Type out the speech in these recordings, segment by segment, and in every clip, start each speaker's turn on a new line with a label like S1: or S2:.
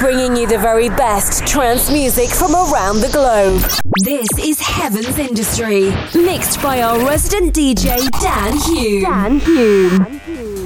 S1: bringing you the very best trance music from around the globe. This is Heaven's Industry, mixed by our resident DJ Dan Hume. Dan Hume.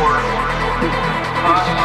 S2: For us